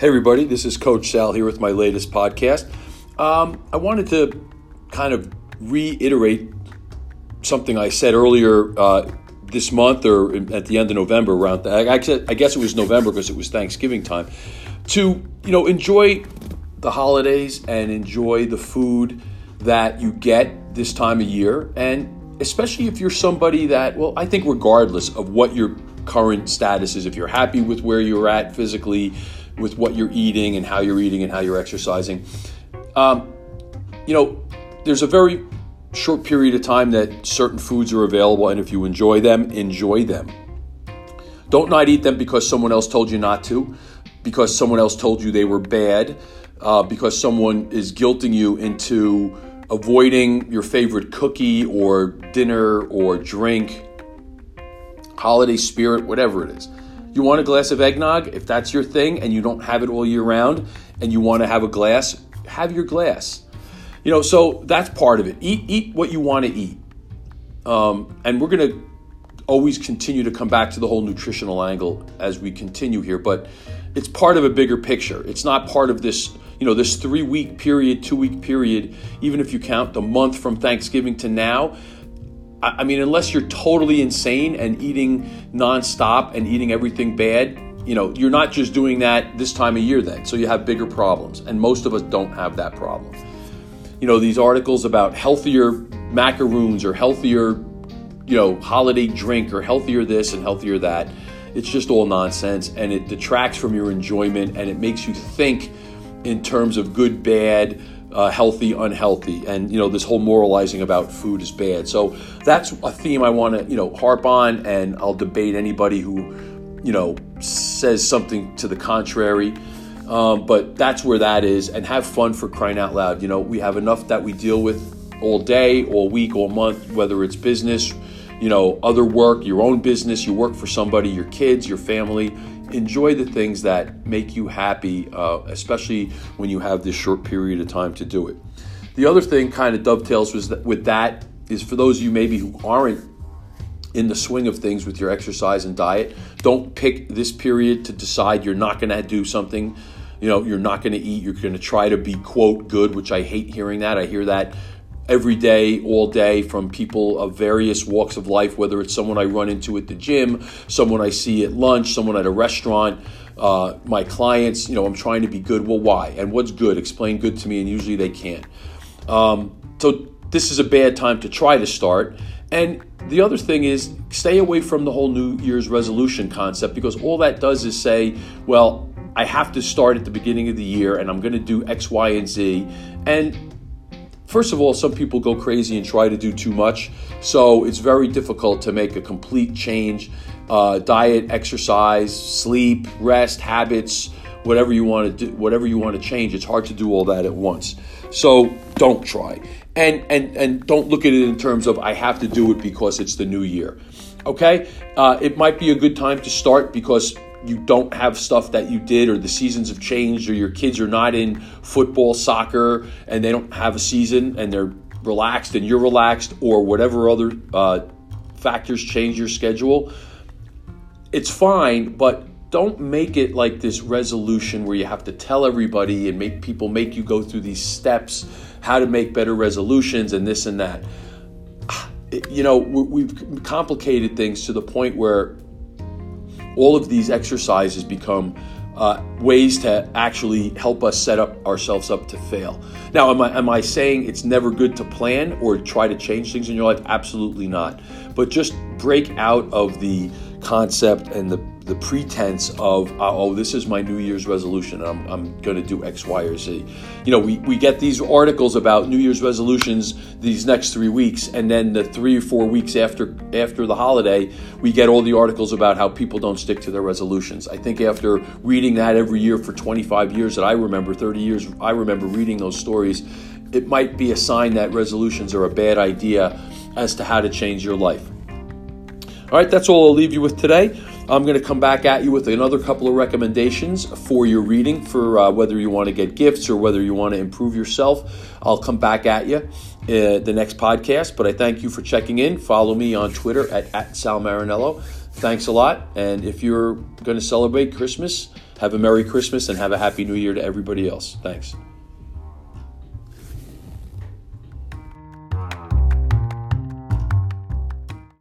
Hey, everybody, this is Coach Sal here with my latest podcast. Um, I wanted to kind of reiterate something I said earlier uh, this month or at the end of November around that. I guess it was November because it was Thanksgiving time. To, you know, enjoy the holidays and enjoy the food that you get this time of year. And especially if you're somebody that, well, I think regardless of what your current status is, if you're happy with where you're at physically, with what you're eating and how you're eating and how you're exercising. Um, you know, there's a very short period of time that certain foods are available, and if you enjoy them, enjoy them. Don't not eat them because someone else told you not to, because someone else told you they were bad, uh, because someone is guilting you into avoiding your favorite cookie or dinner or drink, holiday spirit, whatever it is. You want a glass of eggnog? If that's your thing and you don't have it all year round and you want to have a glass, have your glass. You know, so that's part of it. Eat, eat what you want to eat. Um, and we're going to always continue to come back to the whole nutritional angle as we continue here, but it's part of a bigger picture. It's not part of this, you know, this three week period, two week period, even if you count the month from Thanksgiving to now I mean, unless you're totally insane and eating nonstop and eating everything bad, you know, you're not just doing that this time of year then. So you have bigger problems. And most of us don't have that problem. You know, these articles about healthier macaroons or healthier, you know, holiday drink or healthier this and healthier that. It's just all nonsense and it detracts from your enjoyment and it makes you think in terms of good, bad, uh, healthy, unhealthy, and you know this whole moralizing about food is bad. So that's a theme I want to you know harp on, and I'll debate anybody who you know says something to the contrary. Um, but that's where that is, and have fun for crying out loud. You know we have enough that we deal with all day, all week, all month, whether it's business, you know, other work, your own business, you work for somebody, your kids, your family enjoy the things that make you happy, uh, especially when you have this short period of time to do it. The other thing kind of dovetails was that with that is for those of you maybe who aren't in the swing of things with your exercise and diet, don't pick this period to decide you're not going to do something. You know, you're not going to eat. You're going to try to be quote good, which I hate hearing that. I hear that every day, all day, from people of various walks of life, whether it's someone I run into at the gym, someone I see at lunch, someone at a restaurant, uh, my clients, you know, I'm trying to be good. Well, why? And what's good? Explain good to me, and usually they can't. Um, so this is a bad time to try to start. And the other thing is stay away from the whole New Year's resolution concept because all that does is say, well, I have to start at the beginning of the year and I'm going to do X, Y, and Z. And First of all, some people go crazy and try to do too much, so it's very difficult to make a complete change. Uh, diet, exercise, sleep, rest, habits, whatever you want to do, whatever you want to change. It's hard to do all that at once. So don't try, and and and don't look at it in terms of I have to do it because it's the new year. Okay, uh, it might be a good time to start because you don't have stuff that you did or the seasons have changed or your kids are not in football, soccer, and they don't have a season and they're relaxed and you're relaxed or whatever other uh, factors change your schedule, it's fine, but don't make it like this resolution where you have to tell everybody and make people make you go through these steps, how to make better resolutions and this and that. You know, we've complicated things to the point where all of these exercises become uh, ways to actually help us set up ourselves up to fail. Now, am I, am I saying it's never good to plan or try to change things in your life? Absolutely not. But just break out of the concept and the the pretense of uh, oh this is my new year's resolution. I'm, I'm going to do x y or z. You know we, we get these articles about new year's resolutions these next three weeks and then the three or four weeks after after the holiday we get all the articles about how people don't stick to their resolutions. I think after reading that every year for 25 years that i remember 30 years i remember reading those stories it might be a sign that resolutions are a bad idea as to how to change your life all right that's all i'll leave you with today I'm going to come back at you with another couple of recommendations for your reading for uh, whether you want to get gifts or whether you want to improve yourself. I'll come back at you uh, the next podcast, but I thank you for checking in. Follow me on Twitter at, at Sal Marinello. Thanks a lot. And if you're going to celebrate Christmas, Have a Merry Christmas and have a Happy New Year to everybody else. Thanks.